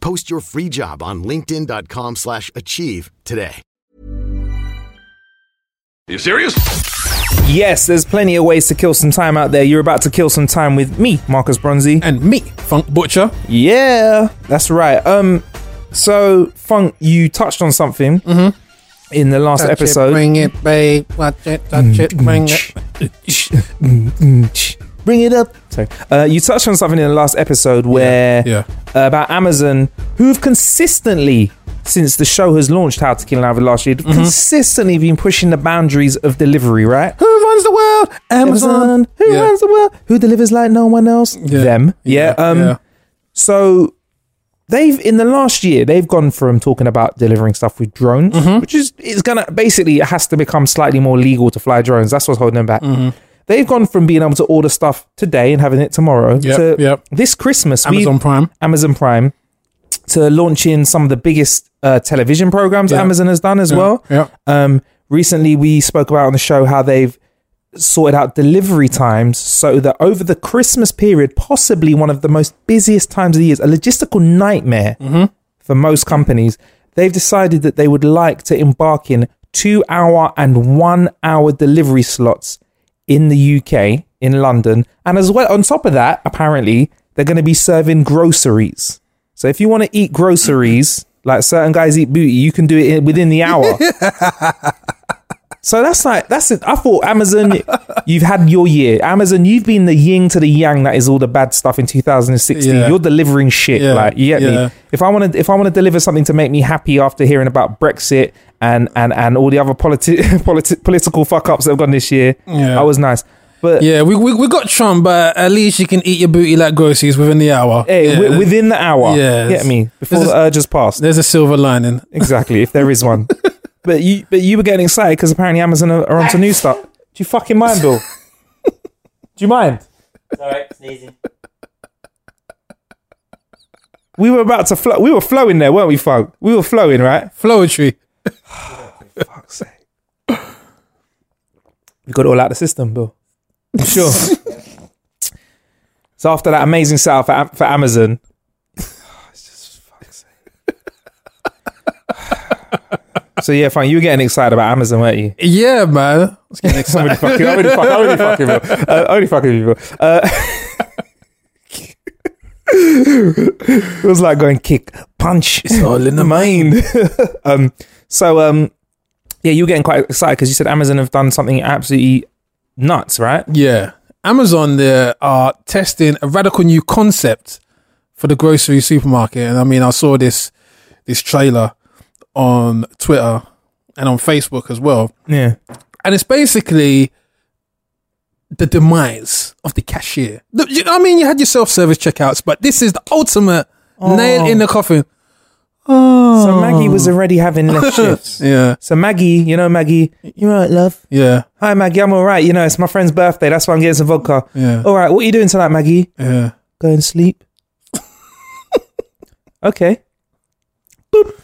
Post your free job on linkedin.com/achieve slash achieve today. You serious? Yes, there's plenty of ways to kill some time out there. You're about to kill some time with me, Marcus Bronzy. And me, Funk Butcher. Yeah, that's right. Um, so Funk, you touched on something mm-hmm. in the last Touch episode. It, bring it, babe. Watch it, touch it, bring it. Mm-hmm. Mm-hmm. Bring it up. Sorry. Uh, you touched on something in the last episode where Yeah. uh, about Amazon, who've consistently, since the show has launched, How to Kill an Hour last year, Mm-hmm. consistently been pushing the boundaries of delivery. Right? Who runs the world? Amazon. Who Yeah. runs the world? Who delivers like no one else? Yeah. Them. Yeah. Yeah, Um. yeah. So they've in the last year they've gone from talking about delivering stuff with drones, Mm-hmm. which is it's gonna basically it has to become slightly more legal to fly drones. That's what's holding them back. Mm-hmm. They've gone from being able to order stuff today and having it tomorrow Yep, to yep. this Christmas. Amazon Prime. Amazon Prime to launching some of the biggest uh, television programs Yeah. Amazon has done as Yeah, well. yeah. Um, recently, we spoke about on the show how they've sorted out delivery times so that over the Christmas period, possibly one of the most busiest times of the year, a logistical nightmare for most companies, they've decided that they would like to embark in two hour and one hour delivery slots in the UK, in London. And as well, on top of that, apparently, they're going to be serving groceries. So if you want to eat groceries, like certain guys eat booty, you can do it within the hour. So that's like that's it. I thought Amazon, you've had your year. Amazon, you've been the yin to the yang. That is all the bad stuff in 2016. Yeah. You're delivering shit. Yeah, Like you get yeah. me. If I want to, if I want to deliver something to make me happy after hearing about Brexit and and and all the other politi- politi- political fuck ups that have gone this year, Yeah. I was nice. But Yeah, we, we we got Trump, but at least you can eat your booty like groceries within the hour. hey, yeah. wi- within the hour, Yeah, get me before the is- urge has passed. There's a silver lining. Exactly, if there is one. but you, but you were getting excited because apparently Amazon are, are onto new stuff. Do you fucking mind, Bill? Do you mind? Sorry, sneezing. We were about to flow. We were flowing there, weren't we, Funk? We were flowing, right? Flowetry. Fuck's sake. We got it all out of the system, Bill. You sure? so after that amazing setup for, for Amazon, it's just fuck's sake. So yeah, fine. You were getting excited about Amazon, weren't you? Yeah, man. I was getting I'm excited. only fucking, I'm only fucking, I'm only fucking. Uh, only fucking with you, Bill. Uh, it was like going kick, punch. It's all in the mind. um, so um, yeah, you were getting quite excited because you said Amazon have done something absolutely nuts, right? Yeah. Amazon they are testing a radical new concept for the grocery supermarket. And I mean, I saw this this trailer on Twitter and on Facebook as well. Yeah. And it's basically the demise of the cashier. The- you know, I mean, you had your self-service checkouts, but this is the ultimate oh. nail in the coffin. Oh. So Maggie was already having less shifts. Yeah, So Maggie, you know Maggie, you right, love? yeah, Hi Maggie, I'm all right. You know, it's my friend's birthday. That's why I'm getting some vodka. Yeah. All right, what are you doing tonight, Maggie? yeah. Go and sleep. okay. Boop. Boop.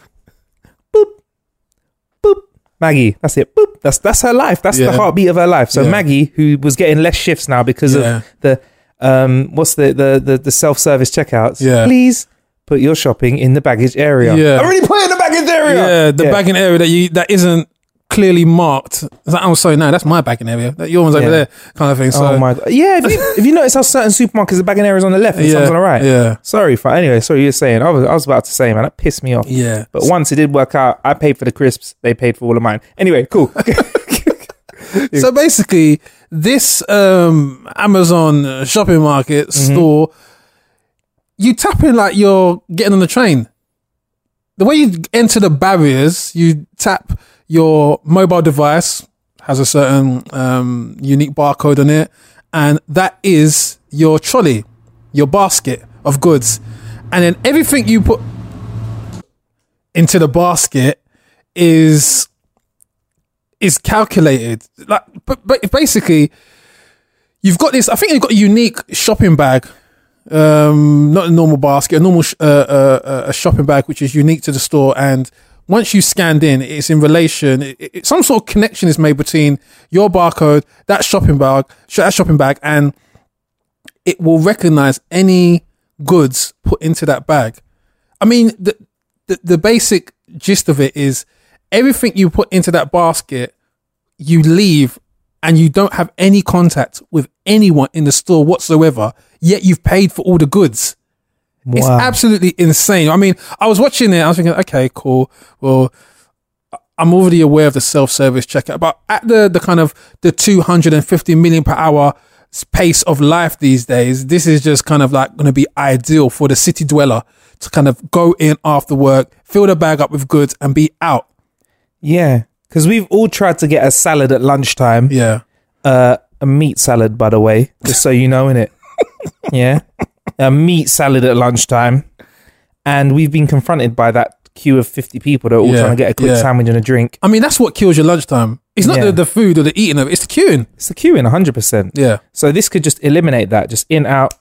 Maggie, that's it. Boop. That's that's her life. That's the heartbeat of her life. So Yeah. Maggie, who was getting less shifts now because Yeah. of the um what's the the the, the self service checkouts. Yeah. Please put your shopping in the baggage area. Yeah. I already put it in the baggage area. Yeah, the baggage area that you that isn't clearly marked. It's like, oh, sorry, no, that's my bagging area. That your one's over there, kind of thing. So, oh my god. Yeah, if you, if you notice how certain supermarkets the bagging area is on the left and Yeah, some's on the right. yeah. Sorry for anyway, sorry you're saying. I was I was about to say, man, that pissed me off. Yeah. But once it did work out, I paid for the crisps, they paid for all of mine. Anyway, cool. so basically, this um, Amazon shopping market Mm-hmm. store, you tap in like you're getting on the train. The way you enter the barriers, you tap your mobile device, has a certain um, unique barcode on it, and that is your trolley, your basket of goods. And then everything you put into the basket is is calculated. Like, but, but basically, you've got this. I think you've got a unique shopping bag, um, not a normal basket, a normal sh- uh, uh, uh, a shopping bag which is unique to the store. And once you scanned in, it's in relation. It, it, some sort of connection is made between your barcode, that shopping bag, that shopping bag, and it will recognize any goods put into that bag. I mean, the, the the basic gist of it is everything you put into that basket, you leave and you don't have any contact with anyone in the store whatsoever, yet you've paid for all the goods. It's absolutely insane. I mean, I was watching it, I was thinking, okay, cool. Well, I'm already aware of the self-service checkout, but at the the kind of the 250 million per hour pace of life these days, this is just kind of like going to be ideal for the city dweller to kind of go in after work, fill the bag up with goods, and be out. Yeah, because we've all tried to get a salad at lunchtime. Yeah, Uh, a meat salad, by the way, just so you know, innit? yeah, a meat salad at lunchtime, and we've been confronted by that queue of fifty people that are all Yeah, trying to get a quick yeah. sandwich and a drink. I mean that's what kills your lunchtime. It's not Yeah. the, the food or the eating of it; it's the queuing. It's the queuing, hundred percent. Yeah, So this could just eliminate that. Just in out.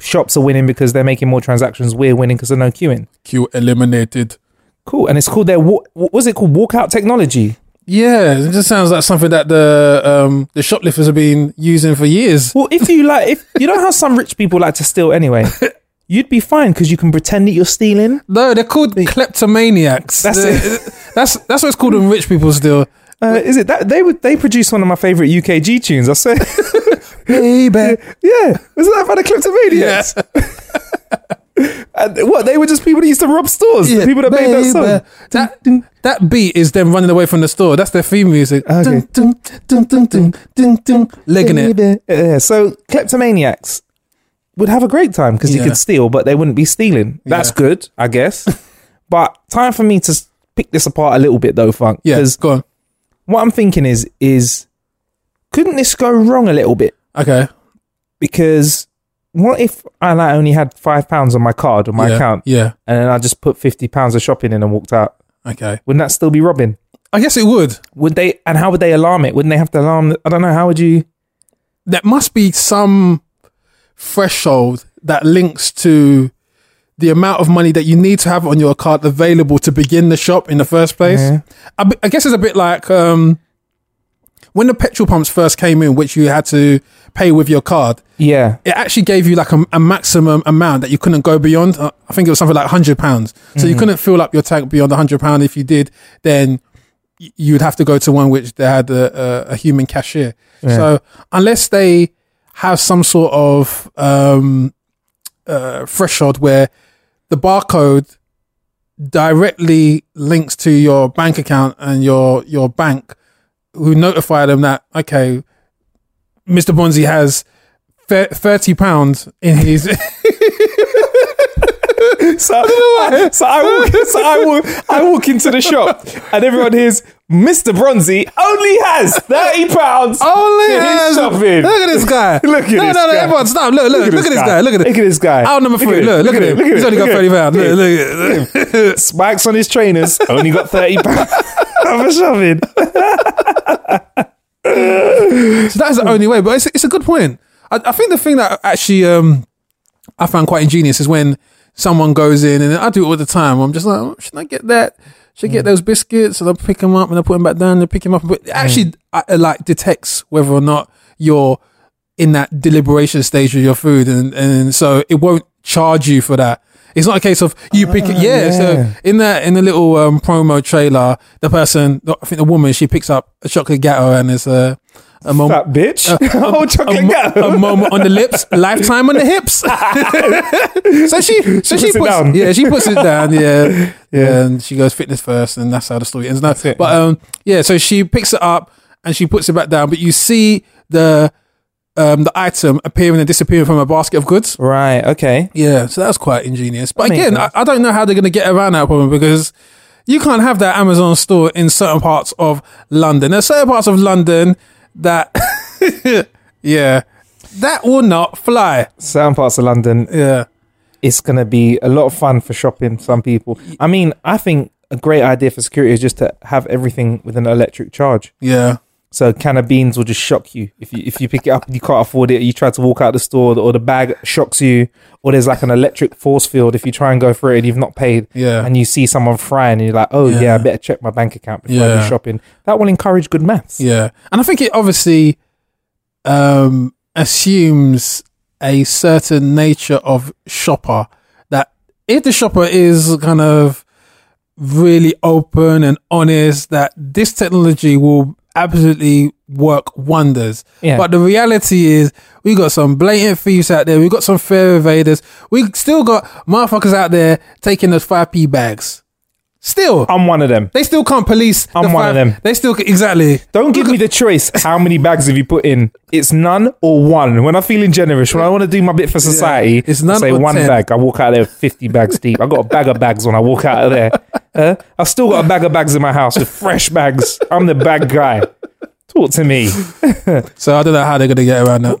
Shops are winning because they're making more transactions. We're winning because there's no queuing. queue eliminated. Cool, and it's called their wa- what was it called? Walkout technology. Yeah, it just sounds like something that the um the shoplifters have been using for years. Well, if you like, if you know how some rich people like to steal anyway, you'd be fine because you can pretend that you're stealing. No, they're called kleptomaniacs. That's They're- That's that's what it's called when rich people steal. Uh, is it that they would they produce one of my favorite UKG tunes? I say, Baby. yeah, wasn't that by the kleptomaniacs? And what they were just people that used to rob stores. the people that made that song. That, that beat is them running away from the store. That's their theme music. Okay. Dun, dun, Legging it. Yeah, so kleptomaniacs would have a great time because you Yeah. could steal, but they wouldn't be stealing. That's Yeah. good, I guess. but time for me to pick this apart a little bit, though, Funk. Yeah, go on. what I'm thinking is, is couldn't this go wrong a little bit? Okay. Because what if I like, only had five pounds on my card on my yeah. account, Yeah. and then I just put fifty pounds of shopping in and walked out? Okay. Wouldn't that still be robbing? I guess it would. Would they? And how would they alarm it? Wouldn't they have to alarm? I don't know. How would you? There must be some threshold that links to the amount of money that you need to have on your card available to begin the shop in the first place. Yeah. I, I guess it's a bit like um, when the petrol pumps first came in, which you had to pay with your card. Yeah. It actually gave you like a, a maximum amount that you couldn't go beyond. Uh, I think it was something like hundred pounds. So you couldn't fill up your tank beyond hundred pound. If you did, then y- you'd have to go to one which they had a, a, a human cashier. So unless they have some sort of um, uh, threshold where the barcode directly links to your bank account and your your bank, who notify them that okay, Mr. Bronzy has thirty pounds in his. So, I, so I walk, so I walk, I walk into the shop and everyone hears Mr. Bronzy only has thirty pounds. Only has- shopping. Look at this guy. Look at no, this no, no, guy. everyone stop. Look, look, look, at this guy. Look at it. Look at this guy. Out number three. Look, look, at him. He's only got thirty pounds. him. Look, look at it. Spikes on his trainers. Only got thirty pounds for shopping. So that's the hmm. only way. But it's, it's a good point. I, I think the thing that actually um, I found quite ingenious is when someone goes in, and I do it all the time. I'm just like, oh, should I get that? Should I get hmm. those biscuits? And I pick them up and I put them back down and pick them up. But it hmm. actually, I, it, like detects whether or not you're in that deliberation stage of your food, and and so it won't charge you for that. It's not a case of you pick it. Yeah, yeah. So in that in the little um, promo trailer, the person, I think the woman, she picks up a chocolate gateau and there's a a moment. Fat bitch. oh, a, chocolate mo- gateau. a moment on the lips, lifetime on the hips. so she, so she, puts it down. yeah, she puts it down, yeah, yeah, and she goes fitness first, and that's how the story ends. No, it. but um, yeah, so she picks it up, and she puts it back down, but you see the um, the item appearing and disappearing from a basket of goods. Right. Okay. Yeah, so that's quite ingenious. But That makes again, I. I don't know how they're going to get around that problem because you can't have that Amazon store in certain parts of London. There's certain parts of London that, yeah, that will not fly. Certain parts of London, Yeah, it's going to be a lot of fun for shopping. Some people. I mean, I think a great idea for security is just to have everything with an electric charge. yeah, So a can of beans will just shock you if you if you pick it up and you can't afford it. You try to walk out the store, or the bag shocks you, or there's like an electric force field if you try and go for it and you've not paid. Yeah. and you see someone frying, and you're like, oh yeah, Yeah. I better check my bank account before I Yeah. go shopping. That will encourage good maths. yeah. And I think it obviously um, assumes a certain nature of shopper that if the shopper is kind of really open and honest, that this technology will absolutely work wonders. Yeah. But the reality is, we got some blatant thieves out there. We got some fare evaders. We still got motherfuckers out there taking those five p bags. Still, I'm one of them. they still can't police. I'm one of them. They still exactly. Don't give me the choice. How many bags have you put in? It's none or one. When I'm feeling generous, when I want to do my bit for society, It's none I say or one 10. bag. I walk out there 50 bags deep. I got a bag of bags when I walk out of there. I've still got a bag of bags in my house with fresh bags. I'm the bag guy. Talk to me. So I don't know how they're gonna get around that.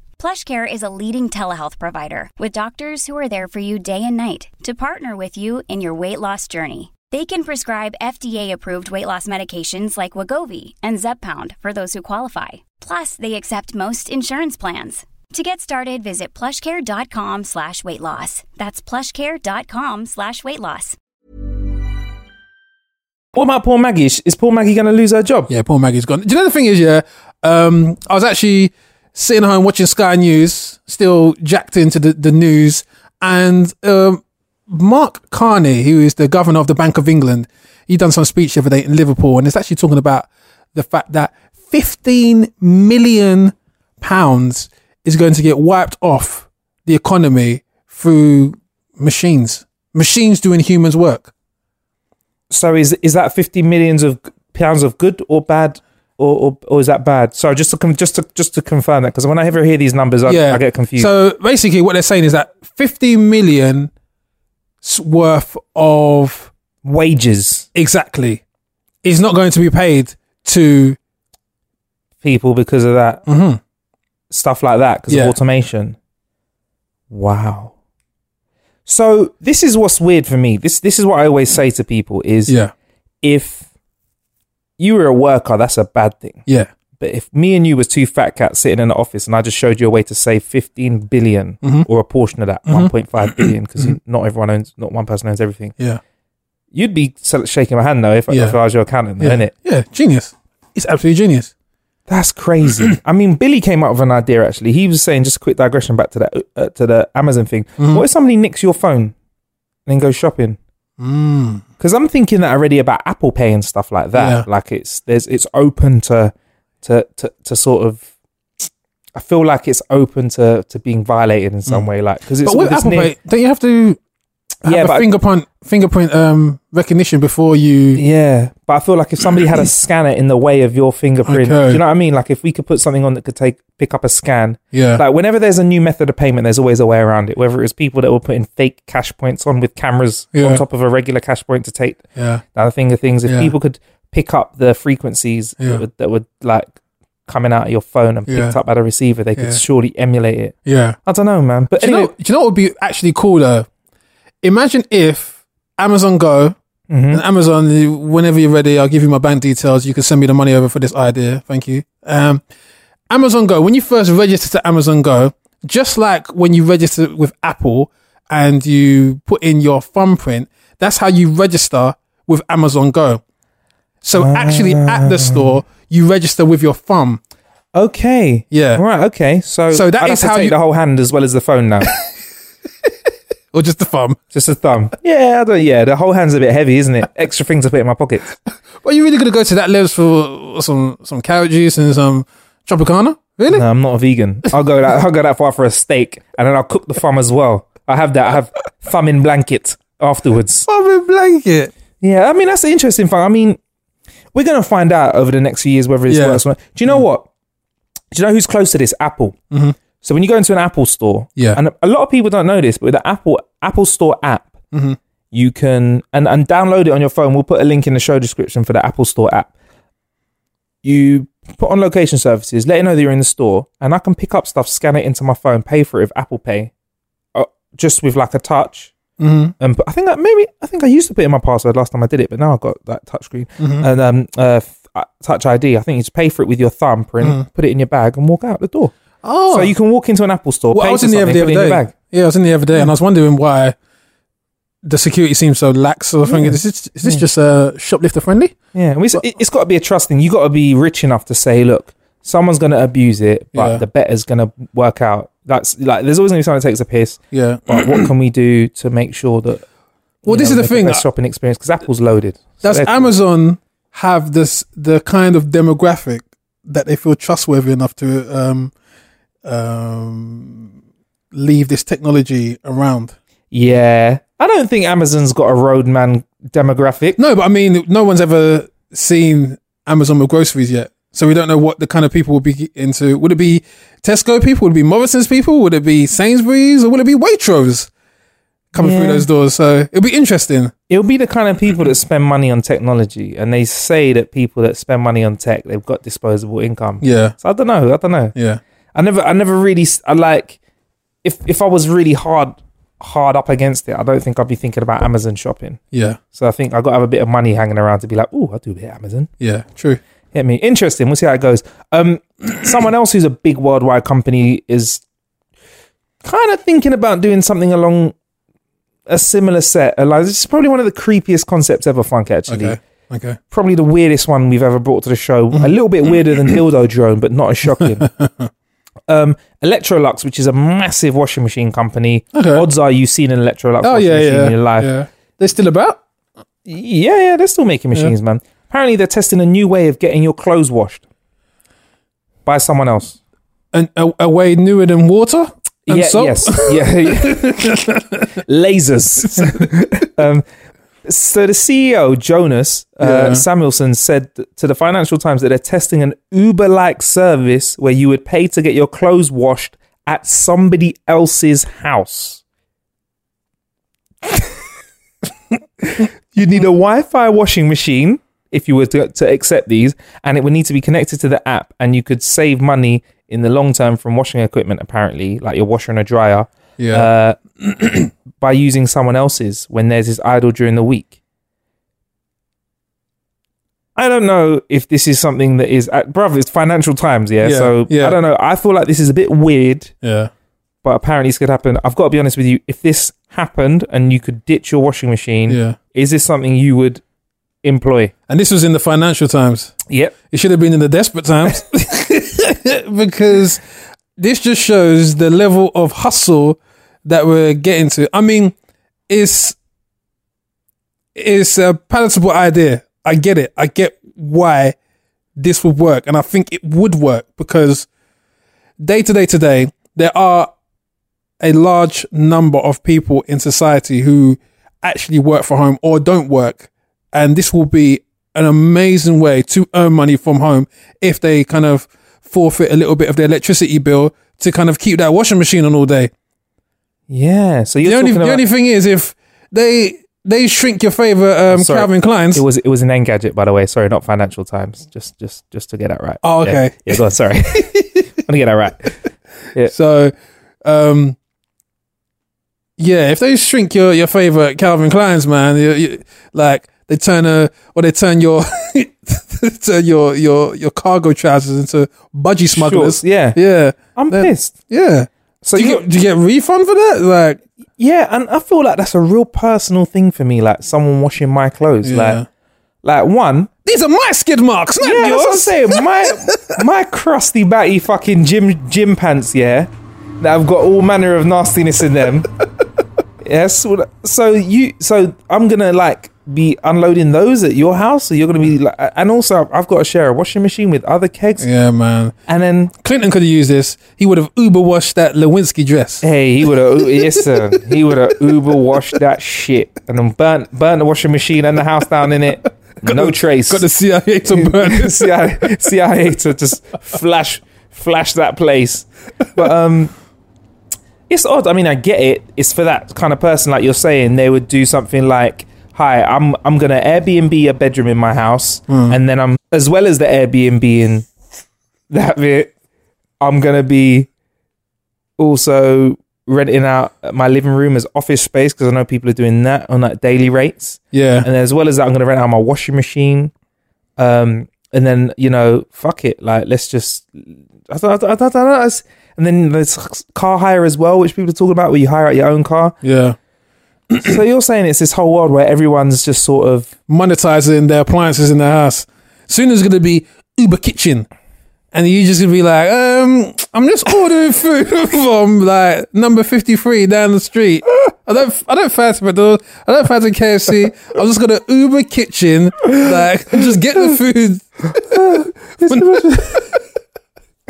PlushCare is a leading telehealth provider with doctors who are there for you day and night to partner with you in your weight loss journey. They can prescribe FDA-approved weight loss medications like Wegovy and Zepbound for those who qualify. Plus, they accept most insurance plans. To get started, visit plushcare.com slash weight loss. That's plushcare.com slash weight loss. What about poor Maggie? Is is poor Maggie going to lose her job? Yeah, poor Maggie's gone. Do you know the thing is, yeah, um, I was actually sitting home watching Sky News, still jacked into the, the news, and um, Mark Carney, who is the governor of the Bank of England, he done some speech the other day in Liverpool, and it's actually talking about the fact that 15 million pounds is going to get wiped off the economy through machines, machines doing humans' work. So is is that 50 millions of pounds of good or bad? Or, or, or is that bad? Sorry, just to con- just to just to confirm that because when I ever hear these numbers, I, I get confused. So basically, what they're saying is that 50 million worth of Wages exactly is not going to be paid to. people because of that Mhm. stuff like that because Yeah. of automation. Wow. So this is what's weird for me. This this is what I always say to people is Yeah, if you were a worker, that's a bad thing. yeah, But if me and you was two fat cats sitting in the office and I just showed you a way to save 15 billion Mhm. or a portion of that, 1.5 billion, because not everyone owns, not one person owns everything, yeah, you'd be shaking my hand though if, Yeah. if I was your accountant, yeah. innit? Yeah, genius. It's absolutely genius. That's crazy. I mean, Billy came up with an idea actually. He was saying, just a quick digression back to that, uh, to the Amazon thing. Mm-hmm. What if somebody nicks your phone and then goes shopping? Mm. Because I'm thinking that already about Apple Pay and stuff like that. Yeah. Like it's there's it's open to to to to sort of. I feel like it's open to to being violated in some way, like because it's Mm. But with Apple near- Pay, don't you have to have Yeah, a fingerprint fingerprint um, recognition before you? Yeah, but I feel like if somebody had a scanner in the way of your fingerprint, Okay. do you know what I mean? Like if we could put something on that could take pick up a scan. Yeah, Like whenever there's a new method of payment, there's always a way around it. Whether it's people that were putting fake cash points on with cameras Yeah. on top of a regular cash point to take yeah, the finger things. If Yeah. people could pick up the frequencies Yeah. that, would, that would like coming out of your phone and picked Yeah. up by the receiver, they could Yeah. surely emulate it. Yeah. I don't know, man. But Do you, know, do you know what would be actually cool though? Imagine if Amazon Go Mm-hmm. and Amazon, whenever you're ready, I'll give you my bank details. You can send me the money over for this idea. Thank you. Um, Amazon Go, when you first register to Amazon Go, just like when you register with Apple and you put in your thumbprint, that's how you register with Amazon Go. So actually, at the store, you register with your thumb. okay, Yeah. right, okay. So, So that to how you- the whole hand as well as the phone now, Or just the thumb. just the thumb. Yeah, I don't. Yeah, the whole hand's a bit heavy, isn't it? Extra things to put in my pockets. Well, you really gonna go to that levels for some some carrot juice and some Tropicana? Really? No, I'm not a vegan. I'll go that. I'll go that far for a steak, and then I'll cook the thumb as well. I have that. I have thumb in blanket afterwards. Thumb in blanket. Yeah, I mean that's the interesting thing. I mean, we're gonna find out over the next few years whether it's Yeah. or not. Do you know mm. what? Do you know who's close to this? Apple. Mm-hmm. So when you go into an Apple store, Yeah. and a lot of people don't know this, but with the Apple Apple Store app, Mm-hmm. you can and and download it on your phone. We'll put a link in the show description for the Apple Store app. You put on location services, let it know that you're in the store, and I can pick up stuff, scan it into my phone, pay for it with Apple Pay, uh, just with like a touch. Mm-hmm. And put- I think that maybe I think I used to put in my password last time I did it, but now I've got that touch screen Mm-hmm. and um uh, f- uh, touch ID. I think you just pay for it with your thumb print, put it in your bag, and walk out the door. Oh, So you can walk into an Apple store, well, pay I was in the other day. bag. Yeah, I was in the other day, and I was wondering why the security seems so lax. So I was thinking, is this, is this just uh, shoplifter friendly? Yeah, it's, it- it's got to be a trusting. You got to be rich enough to say, look, someone's going to abuse it, but Yeah. the better's going to work out. That's like, there's always going to be someone that takes a piss. Yeah. But what can we do to make sure that? Well, this know, is the thing. best shopping experience because Apple's loaded. Does Amazon have this the kind of demographic that they feel trustworthy enough to um, um, leave this technology around? Yeah, I don't think Amazon's got a roadman demographic. No, but I mean, no one's ever seen Amazon with groceries yet. So we don't know what the kind of people would be into. Would it be Tesco people? Would it be Morrison's people? Would it be Sainsbury's? Or would it be Waitrose coming through those doors? So it'll be interesting. It'll be the kind of people that spend money on technology, and they say that people that spend money on tech, they've got disposable income. Yeah. So I don't know. I don't know. Yeah. I never, I never really, I like, if if I was really hard, hard up against it, I don't think I'd be thinking about Amazon shopping. Yeah. So I think I got to have a bit of money hanging around to be like, oh, I'll do a bit of Amazon. Yeah. True. Hit me. Interesting. We'll see how it goes. Um, someone else who's a big worldwide company is kind of thinking about doing something along a similar set. Like, this is probably one of the creepiest concepts ever, Funk, actually. Okay. Okay. Probably the weirdest one we've ever brought to the show. A little bit weirder than Dildo Drone, but not as shocking. Um, Electrolux, which is a massive washing machine company. Okay. Odds are you've seen an Electrolux Oh washing yeah, machine yeah. in your life. Yeah. They're still about. Yeah, yeah, they're still making machines, man. Apparently, they're testing a new way of getting your clothes washed by someone else. And a, a way newer than water. And yeah, soap? yes, yeah, lasers. um, so the CEO Jonas uh, Yeah. Samuelson said to the Financial Times that they're testing an Uber-like service where you would pay to get your clothes washed at somebody else's house. you need a Wi-Fi washing machine if you were to, to accept these, and it would need to be connected to the app, and you could save money in the long term from washing equipment. Apparently, like your washer and a dryer, Yeah. uh, by using someone else's when theirs is idle during the week. I don't know if this is something that is, uh, brother. It's Financial Times, yeah. Yeah, so yeah. I don't know. I feel like this is a bit weird, yeah. but apparently this could happen. I've got to be honest with you. If this happened and you could ditch your washing machine, Yeah. is this something you would employ? And this was in the Financial Times. Yep. It should have been in the Desperate Times because this just shows the level of hustle that we're getting to. I mean, it's it's a palatable idea. I get it. I get why this would work, and I think it would work because day to day today there are a large number of people in society who actually work for home or don't work, and this will be an amazing way to earn money from home if they kind of forfeit a little bit of their electricity bill to kind of keep that washing machine on all day. Yeah. So you're The only talking the only thing is if they they shrink your favorite um, Sorry. Calvin Klein's. It was it was an Engadget, by the way. Sorry, not Financial Times. Just just just to get that right. Oh, okay. Yeah, go on. Sorry. Let me get that right. Yeah. So, um, yeah, if they shrink your, your favorite Calvin Klein's, man, you, you, like they turn a or they turn your turn your your your cargo trousers into budgie smugglers. Shorts, yeah. yeah, I'm Then- pissed. yeah. So do you, you- get, do you get a refund for that? Like, Yeah, and I feel like that's a real personal thing for me. Like someone washing my clothes. Yeah. Like, like one. these are my skid marks, not Yeah, what I'm yours. saying. My my crusty batty fucking gym gym pants. Yeah, that have got all manner of nastiness in them. yes. So you. So I'm gonna like be unloading those at your house. So you're gonna be like, and also I've got to share a washing machine with other kegs. Yeah, man. And then Clinton could have used this. He would have Uber washed that Lewinsky dress. Hey, he would have yes sir. He would have Uber washed that shit and then burnt burnt the washing machine and the house down in it. No trace. Got the CIA to burn. CIA, CIA to just flash flash that place. But um it's odd. I mean, I get it. It's for that kind of person, like you're saying. They would do something like, "Hi, I'm I'm gonna Airbnb a bedroom in my house, and then I'm as well as the Airbnb in that bit, I'm gonna be also renting out my living room as office space because I know people are doing that on like daily rates." Yeah, and as well as that, I'm going to rent out my washing machine. Um, and then you know, fuck it, like let's just, I don't, I don't, I don't. And then there's car hire as well, which people are talking about, where you hire out your own car. yeah. So you're saying it's this whole world where everyone's just sort of, monetizing their appliances in their house. Soon there's going to be Uber Kitchen. And you just gonna be like, um, I'm just ordering food from like number 53 down the street. I don't, I don't fancy McDonald's. I don't fancy KFC. I'm just gonna Uber Kitchen, like, just get the food.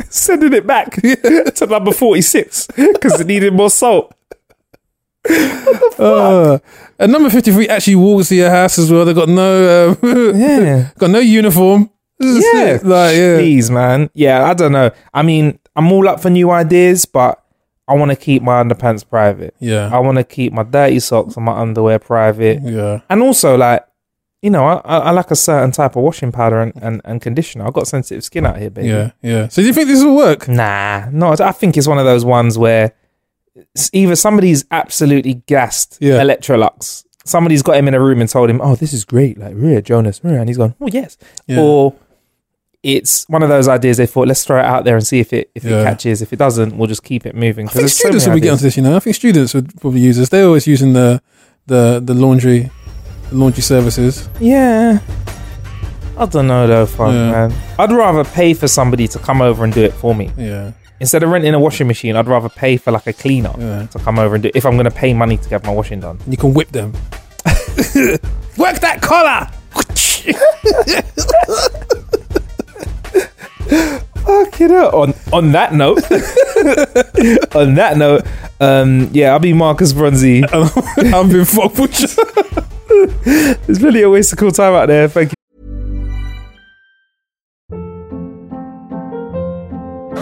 sending it back to number 46 because it needed more salt. Uh, and number 53 actually walks to your house as well. They got no, um, Yeah. got no uniform. Yeah. like yeah, Please, man. Yeah, I don't know. I mean, I'm all up for new ideas, but I want to keep my underpants private. yeah, I want to keep my dirty socks and my underwear private. yeah. And also, like, you know, I, I I like a certain type of washing powder and, and, and conditioner. I've got sensitive skin out here, baby. Yeah, yeah. So do you think this will work? Nah, no, I think it's one of those ones where either somebody's absolutely gassed Yeah. Electrolux, somebody's got him in a room and told him, oh, this is great, like, yeah, Jonas, and he's gone, oh, yes. Yeah. Or it's one of those ideas they thought, let's throw it out there and see if it if Yeah. it catches. If it doesn't, we'll just keep it moving. I think so students many will be getting this. You know, I think students would probably use this. They're always using the the the laundry the laundry services. Yeah. I don't know though, fun man. I'd rather pay for somebody to come over and do it for me. Yeah, Instead of renting a washing machine, I'd rather pay for like a cleaner Yeah. to come over and do it if I'm gonna pay money to get my washing done. you can whip them. Work that collar! Fucking hell. On on that note, on that note, um, yeah, I'll be Marcus Bronzy. I've been fucked with. It's really a waste of cool time out there. Thank you.